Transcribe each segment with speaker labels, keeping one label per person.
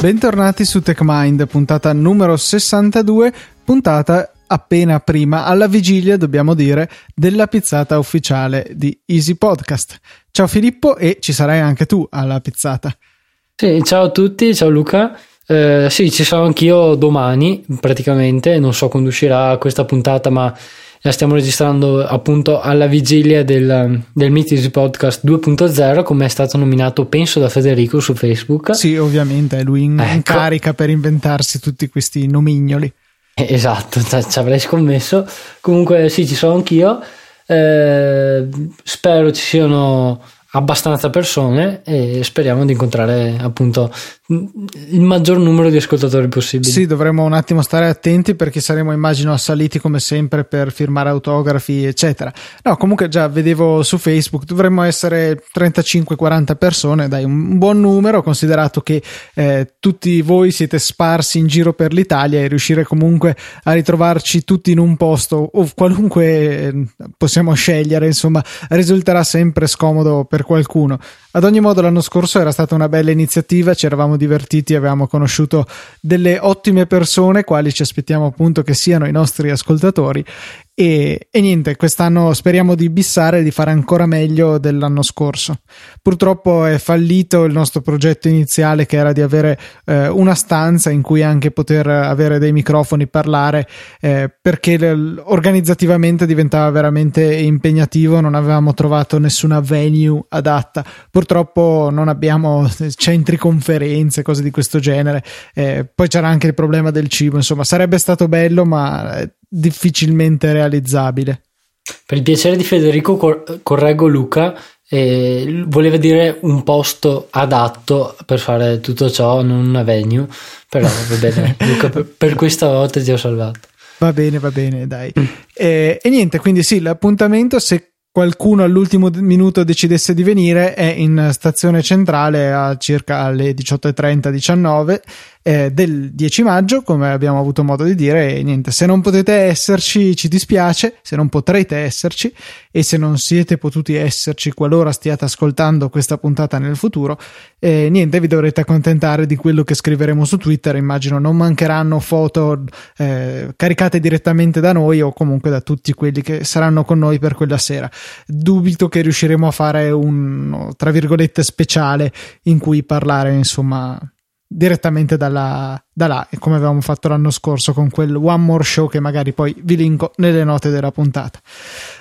Speaker 1: Bentornati su TechMind, puntata numero 62, puntata appena prima, alla vigilia, dobbiamo dire, della pizzata ufficiale di Easy Podcast. Ciao Filippo e ci sarai anche tu alla pizzata.
Speaker 2: Sì, ciao a tutti, ciao Luca. Eh, sì, ci sarò anch'io domani praticamente, non so quando uscirà questa puntata, ma la stiamo registrando appunto alla vigilia del, del Meet Podcast 2.0 come è stato nominato penso da Federico su Facebook.
Speaker 1: Sì ovviamente è lui in ecco. carica per inventarsi tutti questi nomignoli.
Speaker 2: Eh, esatto ci avrei scommesso. Comunque sì ci sono anch'io. Eh, spero ci siano abbastanza persone e speriamo di incontrare appunto il maggior numero di ascoltatori possibile.
Speaker 1: Sì, dovremmo un attimo stare attenti perché saremo immagino assaliti come sempre per firmare autografi eccetera. No, comunque già vedevo su Facebook dovremmo essere 35-40 persone, dai, un buon numero considerato che eh, tutti voi siete sparsi in giro per l'Italia e riuscire comunque a ritrovarci tutti in un posto o qualunque eh, possiamo scegliere, insomma, risulterà sempre scomodo per qualcuno. Ad ogni modo, l'anno scorso era stata una bella iniziativa, ci eravamo divertiti, avevamo conosciuto delle ottime persone, quali ci aspettiamo appunto che siano i nostri ascoltatori. E, e, niente, quest'anno speriamo di bissare e di fare ancora meglio dell'anno scorso. Purtroppo è fallito il nostro progetto iniziale che era di avere eh, una stanza in cui anche poter avere dei microfoni, parlare, eh, perché l- organizzativamente diventava veramente impegnativo, non avevamo trovato nessuna venue adatta. Purtroppo non abbiamo centri conferenze, cose di questo genere. Eh, poi c'era anche il problema del cibo, insomma, sarebbe stato bello, ma eh, difficilmente realizzabile.
Speaker 2: Per il piacere di Federico cor- correggo Luca, eh, voleva dire un posto adatto per fare tutto ciò, non una venue, però va bene, Luca, per, per, questa volta ti ho salvato.
Speaker 1: Va bene, va bene, dai. Eh, e niente, quindi sì, l'appuntamento, se qualcuno all'ultimo minuto decidesse di venire è in stazione centrale a circa alle 18.30-19 eh, del 10 maggio, come abbiamo avuto modo di dire, e niente, se non potete esserci ci dispiace, se non potrete esserci e se non siete potuti esserci qualora stiate ascoltando questa puntata nel futuro, eh, niente, vi dovrete accontentare di quello che scriveremo su Twitter, immagino non mancheranno foto eh, caricate direttamente da noi o comunque da tutti quelli che saranno con noi per quella sera. Dubito che riusciremo a fare un, tra virgolette, speciale in cui parlare, insomma, direttamente dalla, da là, come avevamo fatto l'anno scorso con quel One More Show che magari poi vi linko nelle note della puntata.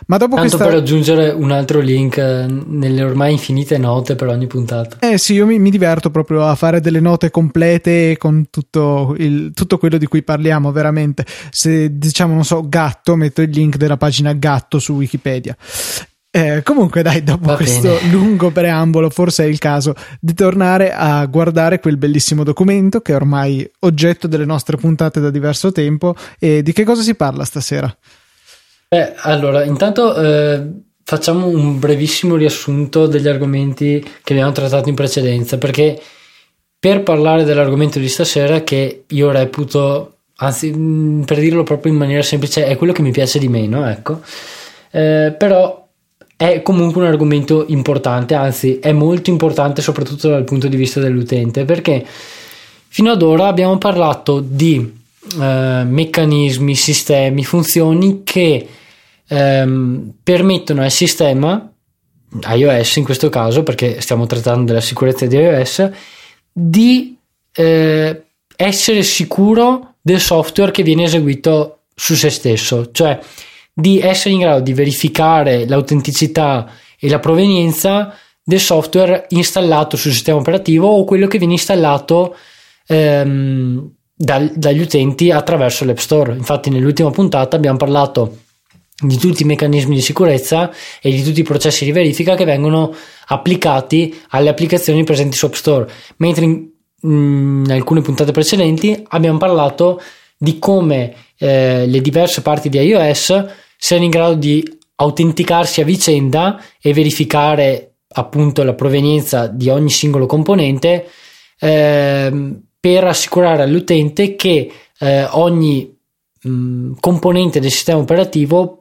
Speaker 2: Ma dopo Tanto questa... per aggiungere un altro link eh, nelle ormai infinite note per ogni puntata.
Speaker 1: Eh sì, io mi, mi diverto proprio a fare delle note complete con tutto, il, tutto quello di cui parliamo, veramente. Se diciamo, non so, gatto, metto il link della pagina gatto su Wikipedia. Eh, comunque, dai, dopo Va questo bene. lungo preambolo, forse è il caso di tornare a guardare quel bellissimo documento che è ormai oggetto delle nostre puntate da diverso tempo. E di che cosa si parla stasera?
Speaker 2: Beh, allora, intanto eh, facciamo un brevissimo riassunto degli argomenti che abbiamo trattato in precedenza, perché per parlare dell'argomento di stasera, che io reputo, anzi, mm, per dirlo proprio in maniera semplice, è quello che mi piace di meno, ecco. Eh, però è comunque un argomento importante, anzi è molto importante soprattutto dal punto di vista dell'utente, perché fino ad ora abbiamo parlato di eh, meccanismi, sistemi, funzioni che ehm, permettono al sistema iOS in questo caso, perché stiamo trattando della sicurezza di iOS, di eh, essere sicuro del software che viene eseguito su se stesso, cioè di essere in grado di verificare l'autenticità e la provenienza del software installato sul sistema operativo o quello che viene installato ehm, dal, dagli utenti attraverso l'App Store. Infatti, nell'ultima puntata abbiamo parlato di tutti i meccanismi di sicurezza e di tutti i processi di verifica che vengono applicati alle applicazioni presenti su App Store, mentre in, in alcune puntate precedenti abbiamo parlato di come eh, le diverse parti di iOS siano in grado di autenticarsi a vicenda e verificare appunto la provenienza di ogni singolo componente eh, per assicurare all'utente che eh, ogni mh, componente del sistema operativo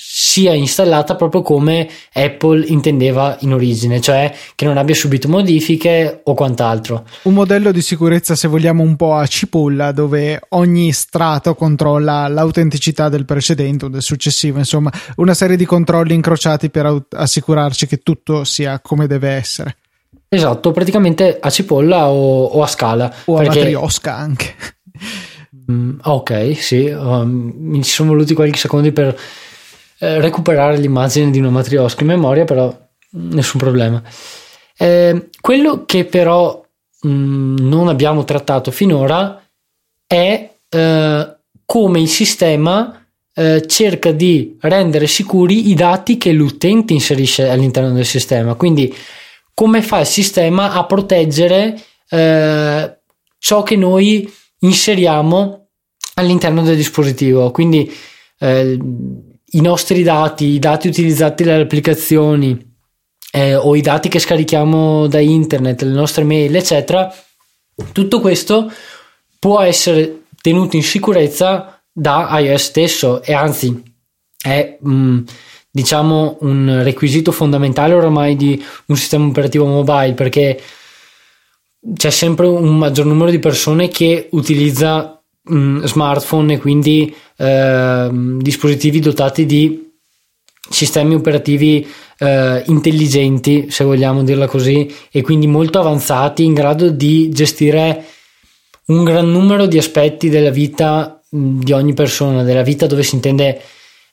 Speaker 2: sia installata proprio come Apple intendeva in origine, cioè che non abbia subito modifiche o quant'altro.
Speaker 1: Un modello di sicurezza, se vogliamo, un po' a cipolla, dove ogni strato controlla l'autenticità del precedente o del successivo, insomma, una serie di controlli incrociati per assicurarci che tutto sia come deve essere.
Speaker 2: Esatto, praticamente a cipolla o, o a scala.
Speaker 1: O a perché... matriosca anche.
Speaker 2: Mm, ok, sì, um, mi ci sono voluti qualche secondo per eh, recuperare l'immagine di una matriosca in memoria, però nessun problema. Eh, quello che però mh, mm, non abbiamo trattato finora è eh, come il sistema eh, cerca di rendere sicuri i dati che l'utente inserisce all'interno del sistema. Quindi, come fa il sistema a proteggere eh, ciò che noi inseriamo all'interno del dispositivo. Quindi eh, i nostri dati, i dati utilizzati dalle applicazioni eh, o i dati che scarichiamo da internet, le nostre mail, eccetera, tutto questo può essere tenuto in sicurezza da iOS stesso. E anzi è mh, mm, diciamo un requisito fondamentale oramai di un sistema operativo mobile perché c'è sempre un maggior numero di persone che utilizza mm, smartphone e quindi eh, dispositivi dotati di sistemi operativi eh, intelligenti, se vogliamo dirla così, e quindi molto avanzati, in grado di gestire un gran numero di aspetti della vita mm, di ogni persona, della vita dove si intende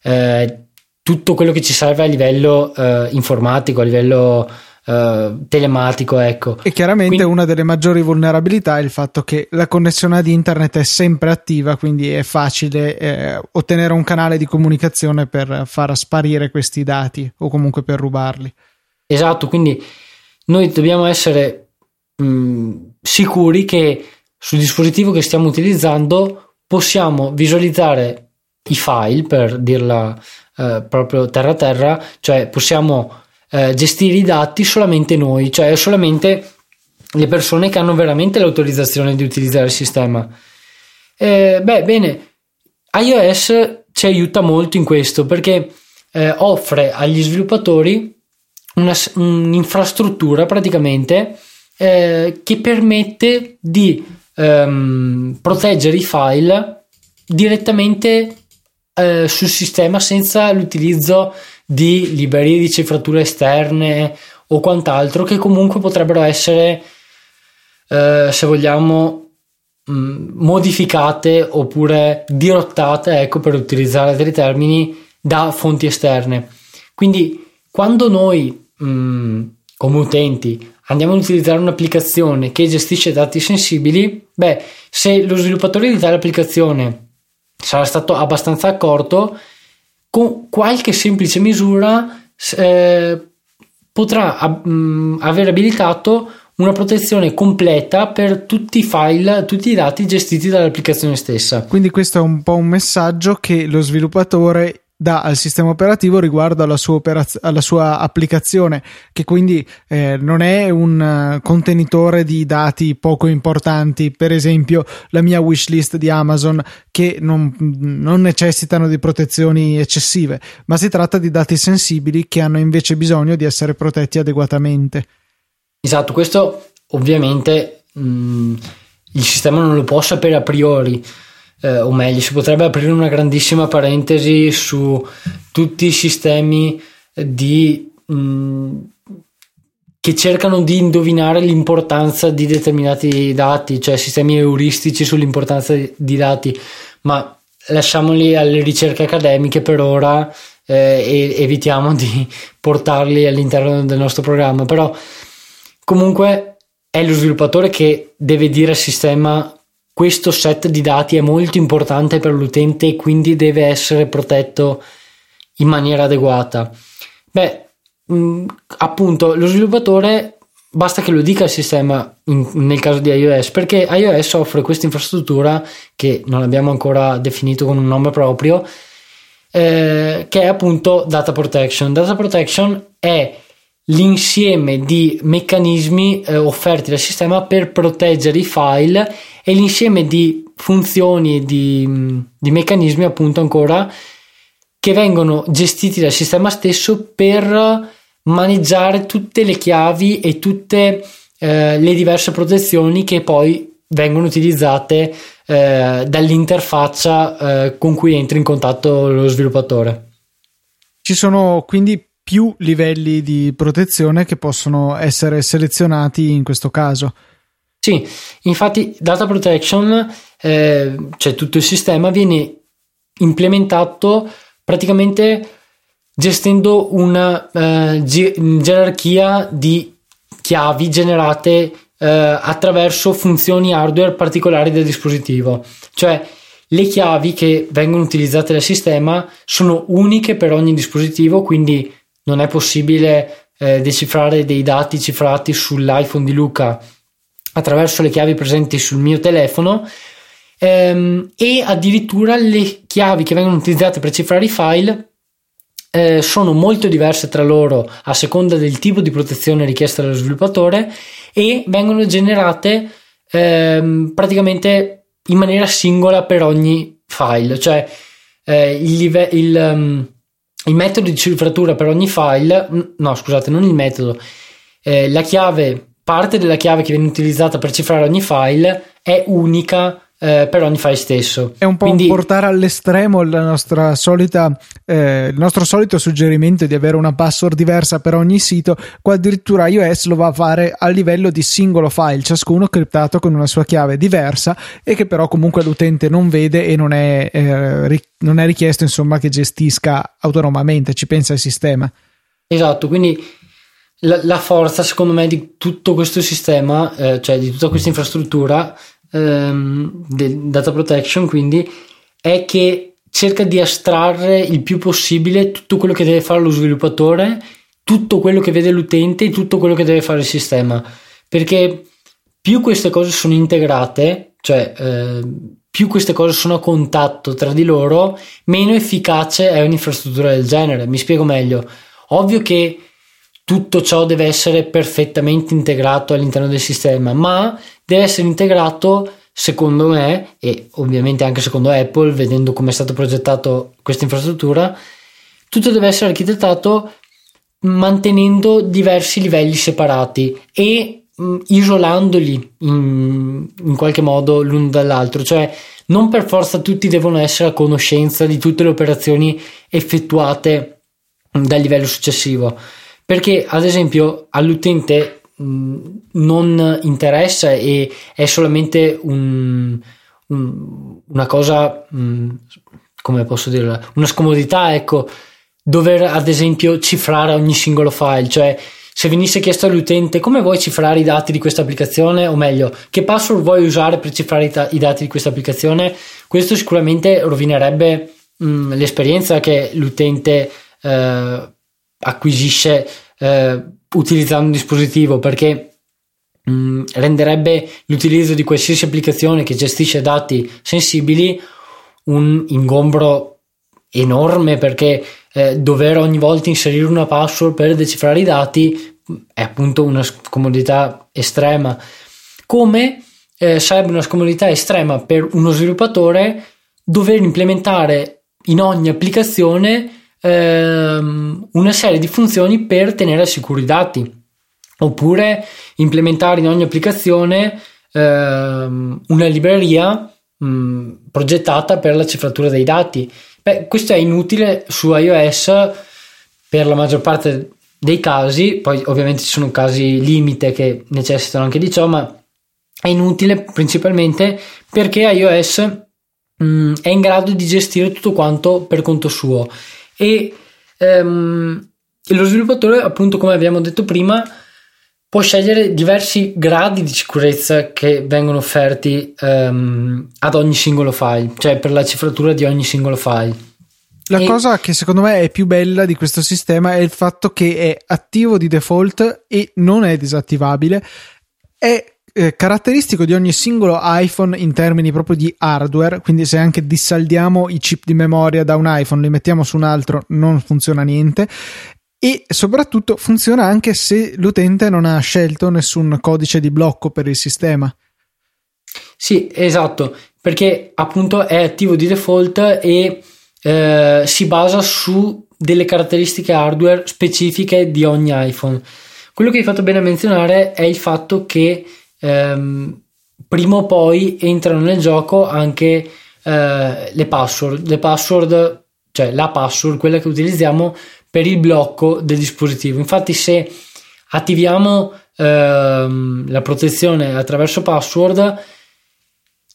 Speaker 2: eh, tutto quello che ci serve a livello eh, informatico, a livello uh, telematico. Ecco.
Speaker 1: E chiaramente quindi, una delle maggiori vulnerabilità è il fatto che la connessione ad internet è sempre attiva, quindi è facile eh, ottenere un canale di comunicazione per far sparire questi dati o comunque per rubarli.
Speaker 2: Esatto, quindi noi dobbiamo essere mh, sicuri che sul dispositivo che stiamo utilizzando possiamo visualizzare i file per dirla eh, proprio terra terra, cioè possiamo eh, gestire i dati solamente noi, cioè solamente le persone che hanno veramente l'autorizzazione di utilizzare il sistema. Eh, beh, bene, iOS ci aiuta molto in questo perché eh, offre agli sviluppatori una, un'infrastruttura praticamente eh, che permette di ehm, proteggere i file direttamente eh, sul sistema senza l'utilizzo di librerie di cifratura esterne o quant'altro che comunque potrebbero essere, eh, se vogliamo, mh, mm, modificate oppure dirottate, ecco, per utilizzare dei termini, da fonti esterne. Quindi quando noi mh, mm, come utenti andiamo ad utilizzare un'applicazione che gestisce dati sensibili, beh, se lo sviluppatore di tale applicazione sarà stato abbastanza accorto, con qualche semplice misura eh, potrà mh, aver abilitato una protezione completa per tutti i file, tutti i dati gestiti dall'applicazione stessa.
Speaker 1: Quindi questo è un po' un messaggio che lo sviluppatore dà al sistema operativo riguardo alla sua, operaz- alla sua applicazione, che quindi eh, non è un uh, contenitore di dati poco importanti, per esempio la mia wishlist di Amazon, che non, non necessitano di protezioni eccessive, ma si tratta di dati sensibili che hanno invece bisogno di essere protetti adeguatamente.
Speaker 2: Esatto, questo ovviamente mh, mm, il sistema non lo può sapere a priori eh, o meglio, si potrebbe aprire una grandissima parentesi su tutti i sistemi di, mh, mm, che cercano di indovinare l'importanza di determinati dati, cioè sistemi euristici sull'importanza di, dati, ma lasciamoli alle ricerche accademiche per ora eh, e evitiamo di portarli all'interno del nostro programma. Però comunque è lo sviluppatore che deve dire al sistema questo set di dati è molto importante per l'utente e quindi deve essere protetto in maniera adeguata. Beh, mh, mm, appunto, lo sviluppatore basta che lo dica al sistema in, nel caso di iOS, perché iOS offre questa infrastruttura che non abbiamo ancora definito con un nome proprio, eh, che è appunto Data Protection. Data Protection è l'insieme di meccanismi eh, offerti dal sistema per proteggere i file e l'insieme di funzioni e di, di meccanismi appunto ancora che vengono gestiti dal sistema stesso per maneggiare tutte le chiavi e tutte eh, le diverse protezioni che poi vengono utilizzate eh, dall'interfaccia eh, con cui entra in contatto lo sviluppatore.
Speaker 1: Ci sono quindi più livelli di protezione che possono essere selezionati in questo caso.
Speaker 2: Sì, infatti data protection, eh, cioè tutto il sistema, viene implementato praticamente gestendo una eh, gerarchia di chiavi generate eh, attraverso funzioni hardware particolari del dispositivo. Cioè le chiavi che vengono utilizzate dal sistema sono uniche per ogni dispositivo, quindi non è possibile eh, decifrare dei dati cifrati sull'iPhone di Luca attraverso le chiavi presenti sul mio telefono ehm, e addirittura le chiavi che vengono utilizzate per cifrare i file eh, sono molto diverse tra loro a seconda del tipo di protezione richiesta dallo sviluppatore e vengono generate ehm, praticamente in maniera singola per ogni file, cioè eh, il, live- il, um, il, metodo di cifratura per ogni file, no scusate, non il metodo, eh, la chiave, parte della chiave che viene utilizzata per cifrare ogni file è unica eh, per ogni file stesso.
Speaker 1: È un po' Quindi, portare all'estremo la nostra solita, eh, il nostro solito suggerimento di avere una password diversa per ogni sito. Qua addirittura iOS lo va a fare a livello di singolo file, ciascuno criptato con una sua chiave diversa e che però comunque l'utente non vede e non è, eh, ri- non è richiesto insomma che gestisca autonomamente, ci pensa il sistema.
Speaker 2: Esatto, quindi la, la forza secondo me di tutto questo sistema, eh, cioè di tutta questa infrastruttura, ehm, del data protection quindi è che cerca di astrarre il più possibile tutto quello che deve fare lo sviluppatore, tutto quello che vede l'utente e tutto quello che deve fare il sistema. Perché più queste cose sono integrate, cioè eh, più queste cose sono a contatto tra di loro, meno efficace è un'infrastruttura del genere. Mi spiego meglio. Ovvio che tutto ciò deve essere perfettamente integrato all'interno del sistema, ma deve essere integrato secondo me e ovviamente anche secondo Apple, vedendo come è stato progettato questa infrastruttura, tutto deve essere architettato mantenendo diversi livelli separati e mm, isolandoli in, in qualche modo l'uno dall'altro, cioè non per forza tutti devono essere a conoscenza di tutte le operazioni effettuate dal livello successivo perché ad esempio all'utente mh, non interessa e è solamente un, un, una cosa, mh, come posso dire, una scomodità, ecco, dover ad esempio cifrare ogni singolo file, cioè se venisse chiesto all'utente come vuoi cifrare i dati di questa applicazione, o meglio, che password vuoi usare per cifrare i, ta- i dati di questa applicazione, questo sicuramente rovinerebbe mh, l'esperienza che l'utente eh, acquisisce eh, utilizzando un dispositivo perché mh, mm, renderebbe l'utilizzo di qualsiasi applicazione che gestisce dati sensibili un ingombro enorme perché eh, dover ogni volta inserire una password per decifrare i dati è appunto una scomodità estrema. Come eh, sarebbe una scomodità estrema per uno sviluppatore dover implementare in ogni applicazione ehm, una serie di funzioni per tenere al sicuro i dati oppure implementare in ogni applicazione ehm, una libreria mh, progettata per la cifratura dei dati. Beh, questo è inutile su iOS per la maggior parte dei casi, poi ovviamente ci sono casi limite che necessitano anche di ciò, ma è inutile principalmente perché iOS mh, è in grado di gestire tutto quanto per conto suo e ehm, lo sviluppatore, appunto come abbiamo detto prima, può scegliere diversi gradi di sicurezza che vengono offerti ehm, ad ogni singolo file, cioè per la cifratura di ogni singolo file.
Speaker 1: La e... cosa che secondo me è più bella di questo sistema è il fatto che è attivo di default e non è disattivabile. È eh, caratteristico di ogni singolo iPhone in termini proprio di hardware, quindi se anche dissaldiamo i chip di memoria da un iPhone, li mettiamo su un altro, non funziona niente. E soprattutto funziona anche se l'utente non ha scelto nessun codice di blocco per il sistema.
Speaker 2: Sì, esatto, perché appunto è attivo di default e eh, si basa su delle caratteristiche hardware specifiche di ogni iPhone. Quello che hai fatto bene a menzionare è il fatto che ehm, prima o poi entrano nel gioco anche eh, le password, le password, cioè la password, quella che utilizziamo per il blocco del dispositivo. Infatti, se attiviamo ehm, la protezione attraverso password,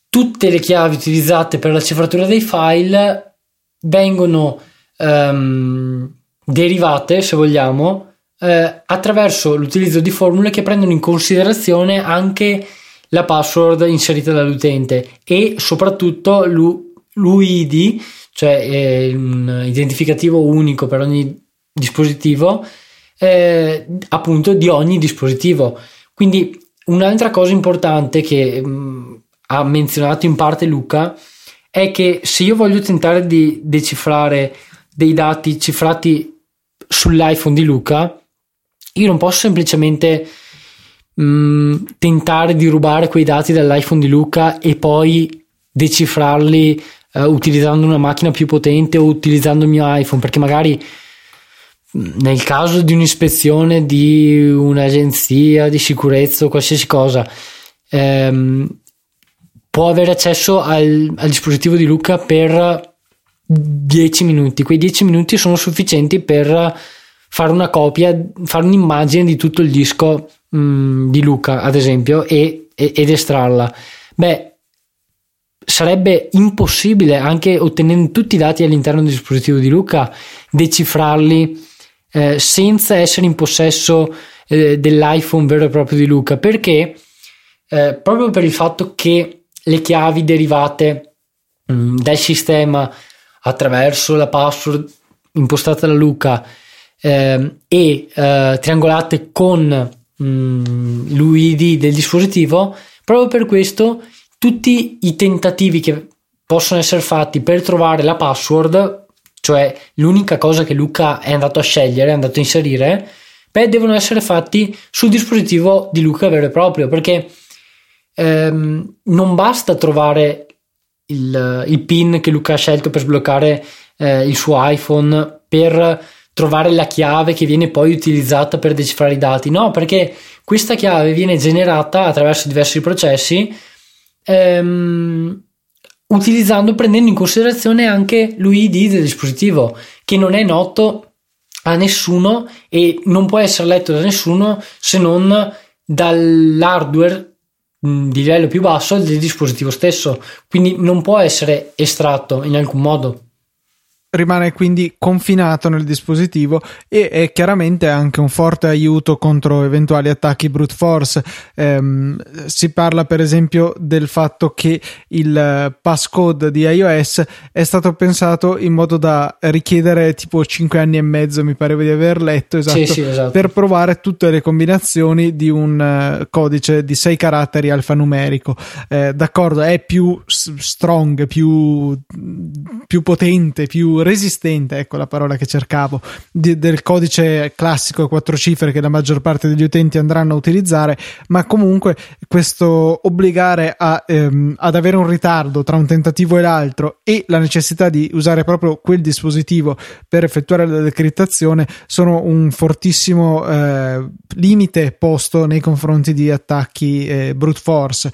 Speaker 2: tutte le chiavi utilizzate per la cifratura dei file vengono ehm, derivate, se vogliamo, eh, attraverso l'utilizzo di formule che prendono in considerazione anche la password inserita dall'utente e soprattutto l'UID, cioè un identificativo unico per ogni dispositivo, eh, appunto di ogni dispositivo. Quindi un'altra cosa importante che mh, ha menzionato in parte Luca è che se io voglio tentare di decifrare dei dati cifrati sull'iPhone di Luca, io non posso semplicemente mh, tentare di rubare quei dati dall'iPhone di Luca e poi decifrarli uh, utilizzando una macchina più potente o utilizzando il mio iPhone, perché magari nel caso di un'ispezione di un'agenzia di sicurezza o qualsiasi cosa, ehm, può avere accesso al, al, dispositivo di Luca per 10 minuti. Quei 10 minuti sono sufficienti per fare una copia, fare un'immagine di tutto il disco mh, mm, di Luca, ad esempio, e, e, ed estrarla. Beh, sarebbe impossibile, anche ottenendo tutti i dati all'interno del dispositivo di Luca, decifrarli eh, senza essere in possesso eh, dell'iPhone vero e proprio di Luca, perché eh, proprio per il fatto che le chiavi derivate mh, mm, dal sistema attraverso la password impostata da Luca eh, e eh, triangolate con mh, mm, l'UID del dispositivo, proprio per questo tutti i tentativi che possono essere fatti per trovare la password, cioè l'unica cosa che Luca è andato a scegliere, è andato a inserire, beh, devono essere fatti sul dispositivo di Luca vero e proprio, perché ehm, non basta trovare il, il, pin che Luca ha scelto per sbloccare eh, il suo iPhone per trovare la chiave che viene poi utilizzata per decifrare i dati. No, perché questa chiave viene generata attraverso diversi processi ehm, utilizzando, prendendo in considerazione anche l'UID del dispositivo, che non è noto a nessuno e non può essere letto da nessuno se non dall'hardware di livello più basso del dispositivo stesso, quindi non può essere estratto in alcun modo
Speaker 1: rimane quindi confinato nel dispositivo e è chiaramente anche un forte aiuto contro eventuali attacchi brute force. Ehm, si parla per esempio del fatto che il passcode di iOS è stato pensato in modo da richiedere tipo 5 anni e mezzo, mi pare di aver letto, esatto, sì, sì, esatto. per provare tutte le combinazioni di un uh, codice di 6 caratteri alfanumerico. Eh, d'accordo, è più strong, più, più potente, più resistente, ecco la parola che cercavo, di, del codice classico a quattro cifre che la maggior parte degli utenti andranno a utilizzare, ma comunque questo obbligare a, ehm, ad avere un ritardo tra un tentativo e l'altro e la necessità di usare proprio quel dispositivo per effettuare la decrittazione sono un fortissimo eh, limite posto nei confronti di attacchi eh, brute force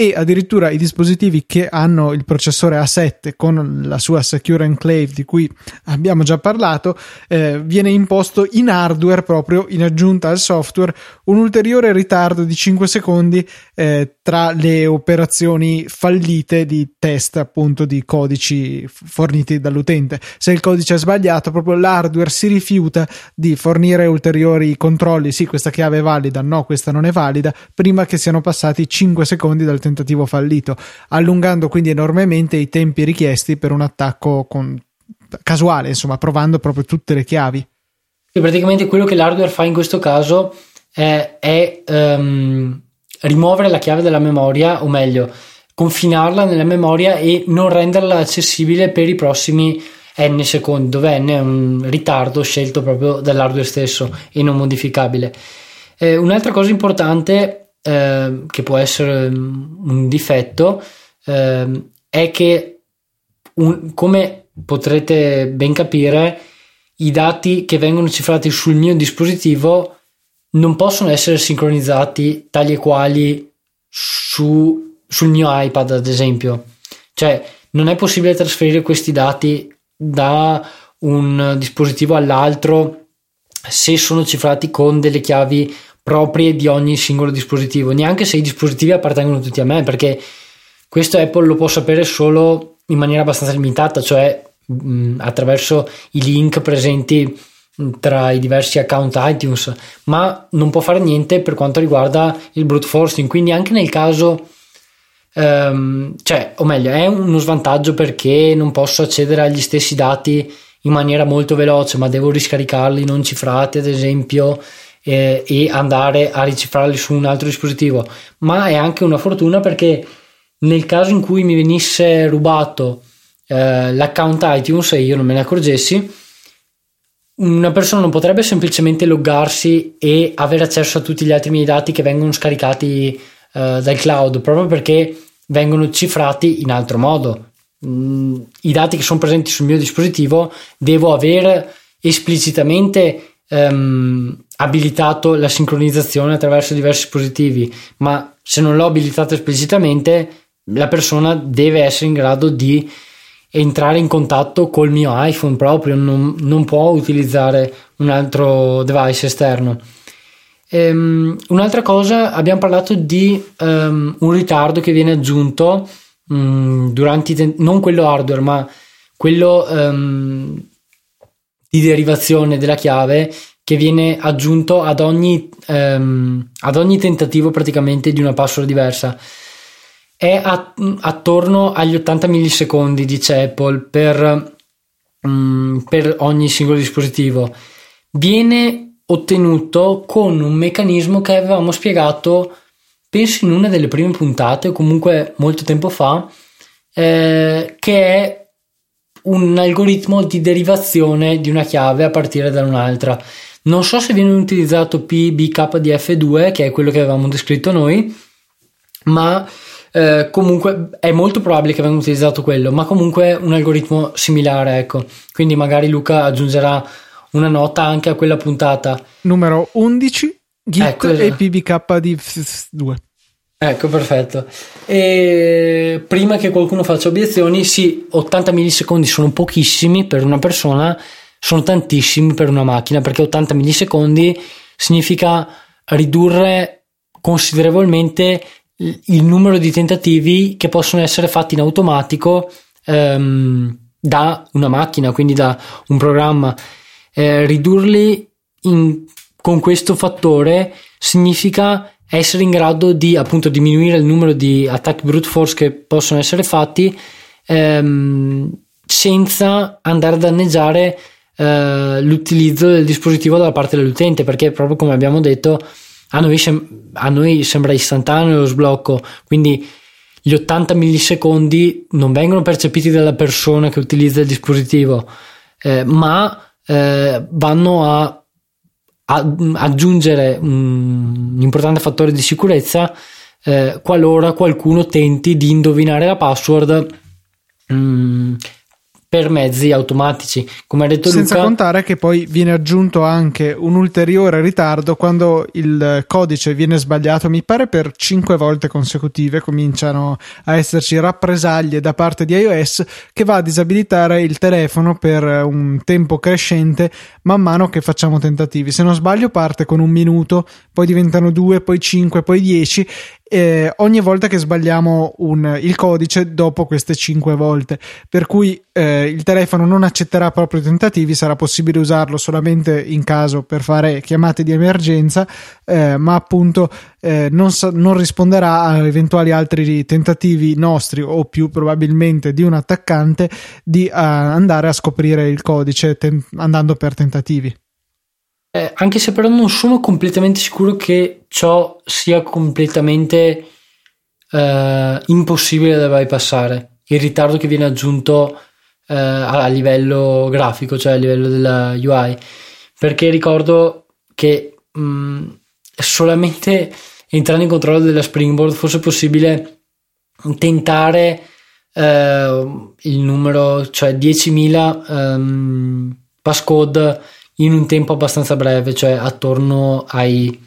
Speaker 1: e addirittura i dispositivi che hanno il processore A7 con la sua Secure Enclave di cui abbiamo già parlato eh, viene imposto in hardware proprio in aggiunta al software un ulteriore ritardo di 5 secondi eh, tra le operazioni fallite di test appunto di codici forniti dall'utente. Se il codice è sbagliato proprio l'hardware si rifiuta di fornire ulteriori controlli. Sì questa chiave è valida. No questa non è valida. Prima che siano passati 5 secondi dal tentativo fallito, allungando quindi enormemente i tempi richiesti per un attacco con... casuale, insomma, provando proprio tutte le chiavi.
Speaker 2: E praticamente quello che l'hardware fa in questo caso è, è um, rimuovere la chiave dalla memoria, o meglio, confinarla nella memoria e non renderla accessibile per i prossimi n secondi, dove n è un ritardo scelto proprio dall'hardware stesso e non modificabile. Eh, un'altra cosa importante eh, che può essere un difetto, eh, è che un, come potrete ben capire, i dati che vengono cifrati sul mio dispositivo non possono essere sincronizzati tali e quali su, sul mio iPad, ad esempio. Cioè, non è possibile trasferire questi dati da un dispositivo all'altro se sono cifrati con delle chiavi proprie di ogni singolo dispositivo, neanche se i dispositivi appartengono tutti a me, perché questo Apple lo può sapere solo in maniera abbastanza limitata, cioè mh, attraverso i link presenti tra i diversi account iTunes, ma non può fare niente per quanto riguarda il brute forcing, quindi anche nel caso um, cioè, o meglio, è uno svantaggio perché non posso accedere agli stessi dati in maniera molto veloce, ma devo riscaricarli non cifrati, ad esempio, eh, e andare a ricifrarli su un altro dispositivo. Ma è anche una fortuna perché nel caso in cui mi venisse rubato eh, l'account iTunes e io non me ne accorgessi, una persona non potrebbe semplicemente loggarsi e avere accesso a tutti gli altri miei dati che vengono scaricati eh, dal cloud proprio perché vengono cifrati in altro modo. Mm, I dati che sono presenti sul mio dispositivo devo aver esplicitamente ehm, abilitato la sincronizzazione attraverso diversi dispositivi, ma se non l'ho abilitato esplicitamente, la persona deve essere in grado di entrare in contatto col mio iPhone proprio, non, non può utilizzare un altro device esterno. Um, un'altra cosa, abbiamo parlato di um, un ritardo che viene aggiunto um, durante te- non quello hardware, ma quello di derivazione della chiave che viene aggiunto ad ogni, ad ogni tentativo praticamente di una password diversa è a, attorno agli 80 millisecondi, dice Apple, per, um, per ogni singolo dispositivo. Viene ottenuto con un meccanismo che avevamo spiegato, penso in una delle prime puntate, o comunque molto tempo fa, eh, che è un algoritmo di derivazione di una chiave a partire da un'altra. Non so se viene utilizzato PBKDF2, che è quello che avevamo descritto noi, ma eh, comunque è molto probabile che venga utilizzato quello, ma comunque un algoritmo similare, ecco. Quindi magari Luca aggiungerà una nota anche a quella puntata.
Speaker 1: Numero 11, Git ecco, e PBK di 2.
Speaker 2: Ecco, perfetto. E prima che qualcuno faccia obiezioni, sì, 80 millisecondi sono pochissimi per una persona, sono tantissimi per una macchina, perché 80 millisecondi significa ridurre considerevolmente il numero di tentativi che possono essere fatti in automatico ehm, da una macchina, quindi da un programma. Eh, ridurli in, con questo fattore significa essere in grado di appunto diminuire il numero di attacchi brute force che possono essere fatti ehm, senza andare a danneggiare eh, l'utilizzo del dispositivo da parte dell'utente perché proprio come abbiamo detto a noi, sem- a noi sembra istantaneo lo sblocco, quindi gli 80 millisecondi non vengono percepiti dalla persona che utilizza il dispositivo, eh, ma eh, vanno a, a, aggiungere un, importante fattore di sicurezza eh, qualora qualcuno tenti di indovinare la password mm, per mezzi automatici. Come ha detto
Speaker 1: Senza
Speaker 2: Luca,
Speaker 1: contare che poi viene aggiunto anche un ulteriore ritardo quando il codice viene sbagliato, mi pare per 5 volte consecutive cominciano a esserci rappresaglie da parte di iOS che va a disabilitare il telefono per un tempo crescente man mano che facciamo tentativi. Se non sbaglio parte con un minuto, poi diventano 2, poi 5, poi 10 eh, ogni volta che sbagliamo un, il codice dopo queste 5 volte. Per cui eh, il telefono non accetterà proprio i tentativi, sarà possibile usarlo solamente in caso per fare chiamate di emergenza, eh, ma appunto eh, non, non, risponderà a eventuali altri tentativi nostri o più probabilmente di un attaccante di uh, andare a scoprire il codice ten- andando per tentativi.
Speaker 2: Eh, anche se però non sono completamente sicuro che ciò sia completamente eh, impossibile da bypassare. Il ritardo che viene aggiunto eh, a livello grafico, cioè a livello della UI. Perché ricordo che mh, mm, solamente entrando in controllo della Springboard fosse possibile tentare eh, il numero, cioè 10.000 ehm, passcode in un tempo abbastanza breve, cioè attorno ai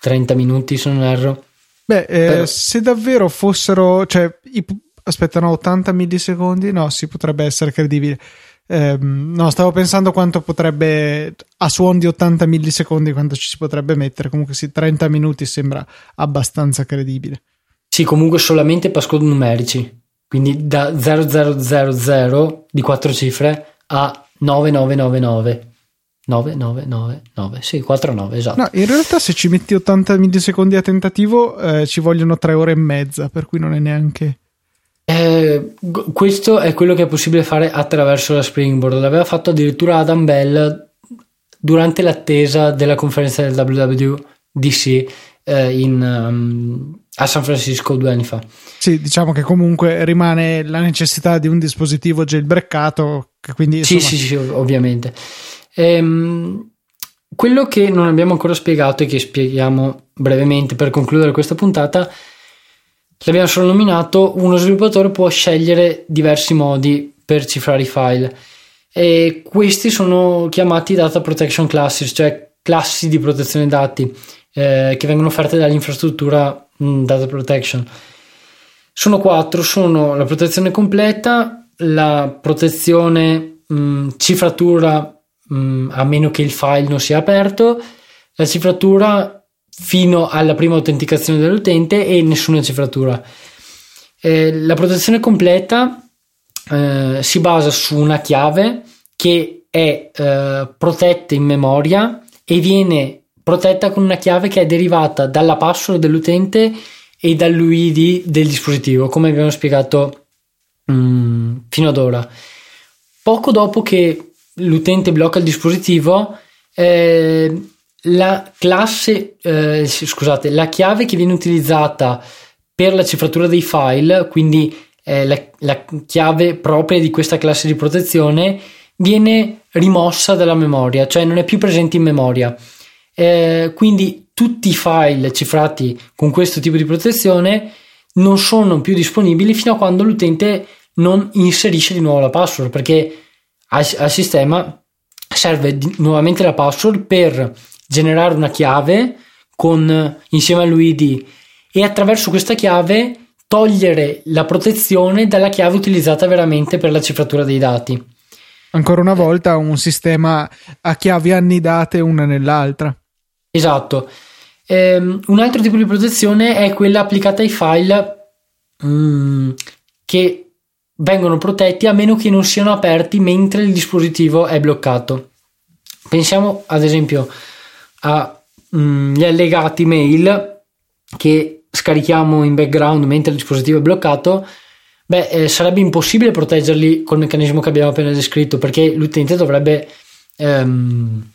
Speaker 2: 30 minuti se non erro.
Speaker 1: Beh, eh, Però... se davvero fossero, cioè, i, aspettano 80 millisecondi, no, si potrebbe essere credibile. Eh, no, stavo pensando quanto potrebbe a suon di 80 millisecondi quanto ci si potrebbe mettere. Comunque sì, 30 minuti sembra abbastanza credibile.
Speaker 2: Sì, comunque solamente passcode numerici. Quindi da 0000 di 4 cifre a 9999. 9999, sì, 49, esatto.
Speaker 1: No, in realtà se ci metti 80 millisecondi a tentativo eh, ci vogliono 3 ore e mezza, per cui non è neanche...
Speaker 2: Eh, questo è quello che è possibile fare attraverso la Springboard. L'aveva fatto addirittura Adam Bell durante l'attesa della conferenza del WWDC eh, in, um, a San Francisco due anni fa.
Speaker 1: Sì, diciamo che comunque rimane la necessità di un dispositivo jailbreakato. Quindi,
Speaker 2: insomma... Sì, sì, sì, ovviamente. Ehm, quello che non abbiamo ancora spiegato e che spieghiamo brevemente per concludere questa puntata, l'abbiamo solo nominato, uno sviluppatore può scegliere diversi modi per cifrare i file e questi sono chiamati data protection classes, cioè classi di protezione dati eh, che vengono offerte dall'infrastruttura mh, mm, data protection. Sono quattro, sono la protezione completa, la protezione mh, mm, cifratura mh, mm, a meno che il file non sia aperto, la cifratura fino alla prima autenticazione dell'utente e nessuna cifratura. Eh, la protezione completa eh, si basa su una chiave che è eh, protetta in memoria e viene protetta con una chiave che è derivata dalla password dell'utente e dall'UID del dispositivo, come abbiamo spiegato mh, mm, fino ad ora. Poco dopo che l'utente blocca il dispositivo, eh, la classe, eh, scusate, la chiave che viene utilizzata per la cifratura dei file, quindi eh, la, la, chiave propria di questa classe di protezione, viene rimossa dalla memoria, cioè non è più presente in memoria. Eh, quindi tutti i file cifrati con questo tipo di protezione non sono più disponibili fino a quando l'utente non inserisce di nuovo la password perché al, al sistema serve di, nuovamente la password per generare una chiave con, insieme all'UID e attraverso questa chiave togliere la protezione dalla chiave utilizzata veramente per la cifratura dei dati.
Speaker 1: Ancora una volta un sistema a chiavi annidate una nell'altra.
Speaker 2: Esatto. Um, un altro tipo di protezione è quella applicata ai file um, che vengono protetti a meno che non siano aperti mentre il dispositivo è bloccato. Pensiamo ad esempio agli mm, allegati mail che scarichiamo in background mentre il dispositivo è bloccato. Beh, eh, sarebbe impossibile proteggerli col meccanismo che abbiamo appena descritto perché l'utente dovrebbe ehm,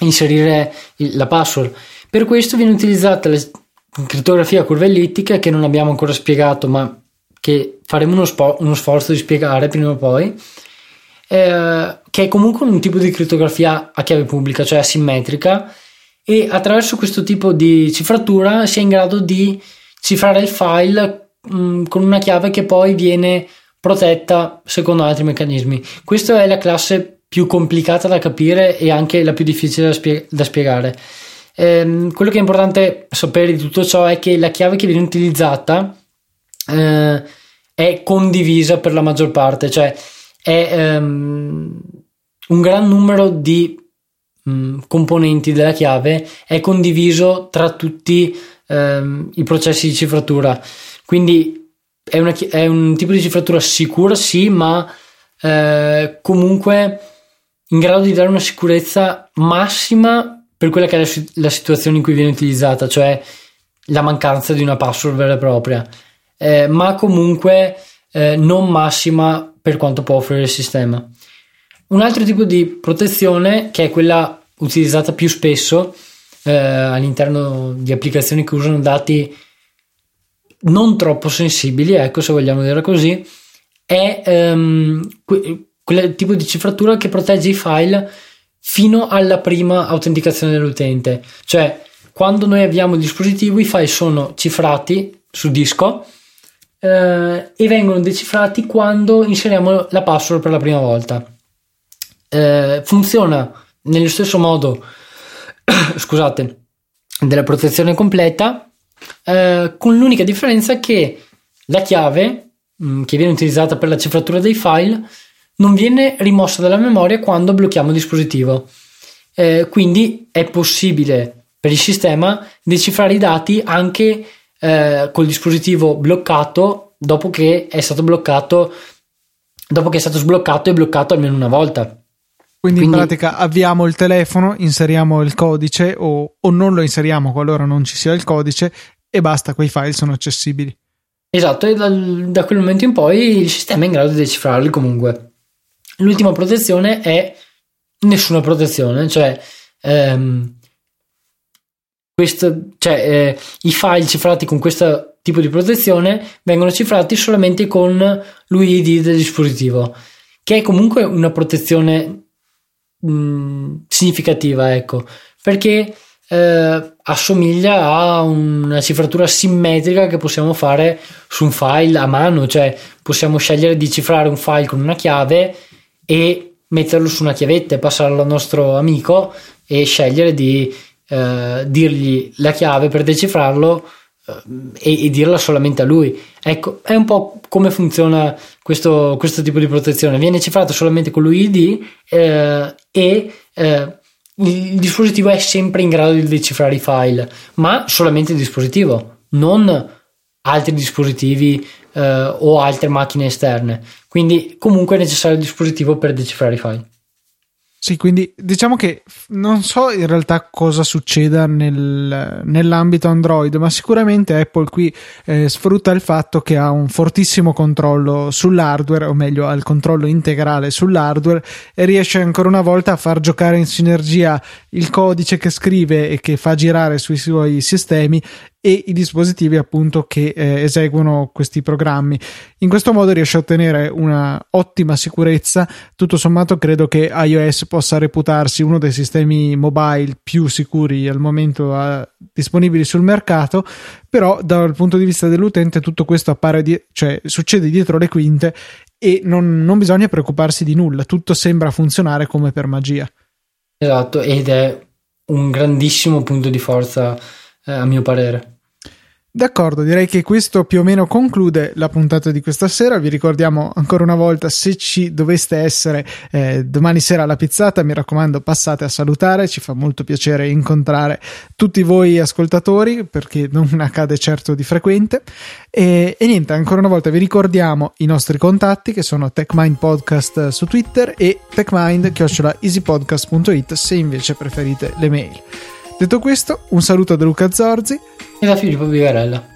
Speaker 2: inserire il, la password. Per questo viene utilizzata la crittografia a curva ellittica che non abbiamo ancora spiegato, ma che faremo uno, spo- uno sforzo di spiegare prima o poi, eh, che è comunque un tipo di crittografia a chiave pubblica, cioè asimmetrica, e attraverso questo tipo di cifratura si è in grado di cifrare il file mh, mm, con una chiave che poi viene protetta secondo altri meccanismi. Questa è la classe più complicata da capire e anche la più difficile da, spie- da spiegare. Eh, quello che è importante sapere di tutto ciò è che la chiave che viene utilizzata eh, è condivisa per la maggior parte, cioè è um, un gran numero di um, componenti della chiave è condiviso tra tutti um, i processi di cifratura. Quindi è, una, è, un tipo di cifratura sicura, sì, ma eh, comunque in grado di dare una sicurezza massima per quella che è la, la situazione in cui viene utilizzata, cioè la mancanza di una password vera e propria eh, ma comunque eh, non massima per quanto può offrire il sistema. Un altro tipo di protezione, che è quella utilizzata più spesso eh, all'interno di applicazioni che usano dati non troppo sensibili, ecco se vogliamo dire così, è ehm, que- quel tipo di cifratura che protegge i file fino alla prima autenticazione dell'utente. Cioè, quando noi abbiamo il dispositivo, i file sono cifrati su disco eh, e vengono decifrati quando inseriamo la password per la prima volta. Eh, funziona nello stesso modo, scusate, della protezione completa, eh, con l'unica differenza che la chiave mh, mm, che viene utilizzata per la cifratura dei file non viene rimossa dalla memoria quando blocchiamo il dispositivo. Eh, quindi è possibile per il sistema decifrare i dati anche eh, col dispositivo bloccato dopo che è stato bloccato dopo che è stato sbloccato e bloccato almeno una volta.
Speaker 1: Quindi, Quindi, in pratica avviamo il telefono, inseriamo il codice o, o, non lo inseriamo qualora non ci sia il codice e basta, quei file sono accessibili.
Speaker 2: Esatto, e da, da quel momento in poi il sistema è in grado di decifrarli comunque. L'ultima protezione è nessuna protezione, cioè, ehm, questo, cioè eh, i file cifrati con questo tipo di protezione vengono cifrati solamente con l'UID del dispositivo, che è comunque una protezione mh, mm, significativa, ecco, perché eh, assomiglia a una cifratura simmetrica che possiamo fare su un file a mano, cioè possiamo scegliere di cifrare un file con una chiave e metterlo su una chiavetta e passarlo al nostro amico e scegliere di eh, dirgli la chiave per decifrarlo eh, e, e, dirla solamente a lui. Ecco, è un po' come funziona questo, questo tipo di protezione. Viene cifrato solamente con l'UID eh, e eh, il dispositivo è sempre in grado di decifrare i file, ma solamente il dispositivo, non altri dispositivi eh, o altre macchine esterne. Quindi comunque è necessario il dispositivo per decifrare i file.
Speaker 1: Sì, quindi diciamo che non so in realtà cosa succeda nel, nell'ambito Android, ma sicuramente Apple qui eh, sfrutta il fatto che ha un fortissimo controllo sull'hardware, o meglio, ha il controllo integrale sull'hardware e riesce ancora una volta a far giocare in sinergia il codice che scrive e che fa girare sui suoi sistemi e i dispositivi appunto che eh, eseguono questi programmi. In questo modo riesce a ottenere una ottima sicurezza. Tutto sommato credo che iOS possa reputarsi uno dei sistemi mobile più sicuri al momento a, disponibili sul mercato, però dal punto di vista dell'utente tutto questo appare di, cioè succede dietro le quinte e non, non bisogna preoccuparsi di nulla, tutto sembra funzionare come per magia.
Speaker 2: Esatto, ed è un grandissimo punto di forza eh, a mio parere.
Speaker 1: D'accordo, direi che questo più o meno conclude la puntata di questa sera. Vi ricordiamo ancora una volta, se ci doveste essere eh, domani sera alla pizzata, mi raccomando, passate a salutare. Ci fa molto piacere incontrare tutti voi ascoltatori, perché non accade certo di frequente. E, e niente, ancora una volta vi ricordiamo i nostri contatti che sono TechMind Podcast su Twitter e techmind-easypodcast.it se invece preferite le mail. Detto questo, un saluto da Luca Zorzi
Speaker 2: e da Filippo Vigarella.